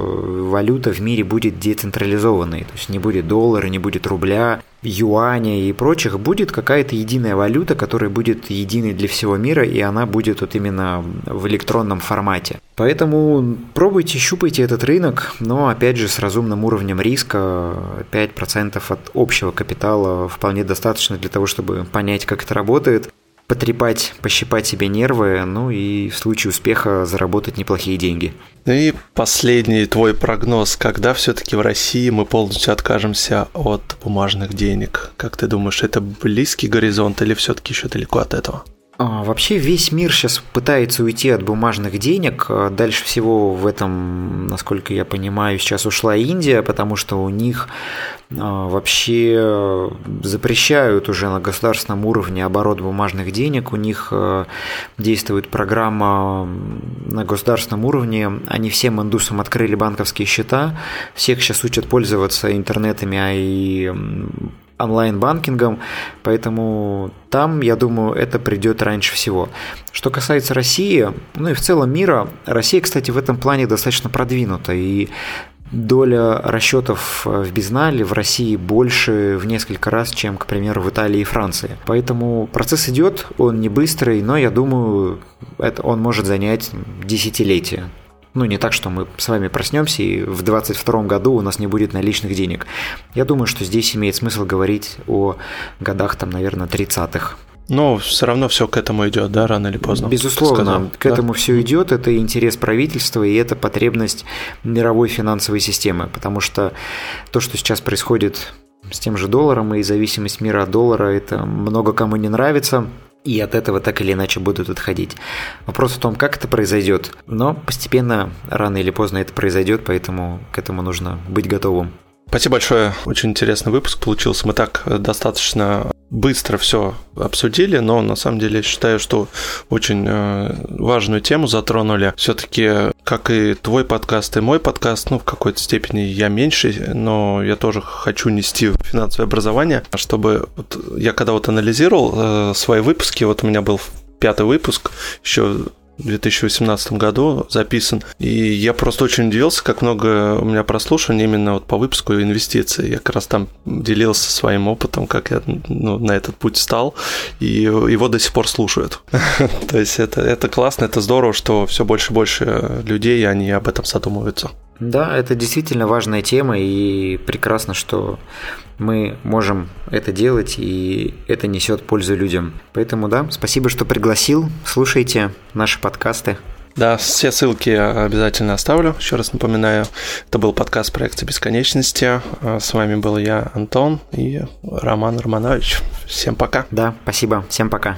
валюта в мире будет децентрализованной. То есть не будет доллара, не будет рубля, юаня и прочих, будет какая-то единая валюта, которая будет единой для всего мира, и она будет вот именно в электронном формате. Поэтому пробуйте, щупайте этот рынок, но опять же с разумным уровнем риска 5% от общего капитала вполне достаточно для того, чтобы понять, как это работает потрепать, пощипать себе нервы, ну и в случае успеха заработать неплохие деньги. Ну и последний твой прогноз, когда все-таки в России мы полностью откажемся от бумажных денег? Как ты думаешь, это близкий горизонт или все-таки еще далеко от этого? А, вообще весь мир сейчас пытается уйти от бумажных денег. А, дальше всего в этом, насколько я понимаю, сейчас ушла Индия, потому что у них а, вообще запрещают уже на государственном уровне оборот бумажных денег. У них действует программа на государственном уровне. Они всем индусам открыли банковские счета. Всех сейчас учат пользоваться интернетами, и онлайн-банкингом, поэтому там, я думаю, это придет раньше всего. Что касается России, ну и в целом мира, Россия, кстати, в этом плане достаточно продвинута, и доля расчетов в безнале в России больше в несколько раз, чем, к примеру, в Италии и Франции. Поэтому процесс идет, он не быстрый, но я думаю, это он может занять десятилетия. Ну, не так, что мы с вами проснемся и в 2022 году у нас не будет наличных денег. Я думаю, что здесь имеет смысл говорить о годах, там, наверное, 30-х. Но все равно все к этому идет, да, рано или поздно. Безусловно, к этому да? все идет. Это интерес правительства и это потребность мировой финансовой системы, потому что то, что сейчас происходит с тем же долларом и зависимость мира от доллара, это много кому не нравится и от этого так или иначе будут отходить. Вопрос в том, как это произойдет, но постепенно, рано или поздно это произойдет, поэтому к этому нужно быть готовым. Спасибо большое. Очень интересный выпуск получился. Мы так достаточно быстро все обсудили, но на самом деле считаю, что очень э, важную тему затронули. Все-таки, как и твой подкаст, и мой подкаст, ну, в какой-то степени я меньше, но я тоже хочу нести финансовое образование, чтобы вот я когда вот анализировал э, свои выпуски, вот у меня был пятый выпуск, еще в 2018 году записан. И я просто очень удивился, как много у меня прослушиваний именно вот по выпуску инвестиций. Я как раз там делился своим опытом, как я ну, на этот путь стал, и его до сих пор слушают. То есть это, это классно, это здорово, что все больше и больше людей, они об этом задумываются. Да, это действительно важная тема, и прекрасно, что мы можем это делать, и это несет пользу людям. Поэтому да, спасибо, что пригласил. Слушайте наши подкасты. Да, все ссылки обязательно оставлю. Еще раз напоминаю, это был подкаст проекта бесконечности. С вами был я, Антон и Роман Романович. Всем пока. Да, спасибо. Всем пока.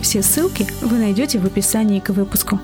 Все ссылки вы найдете в описании к выпуску.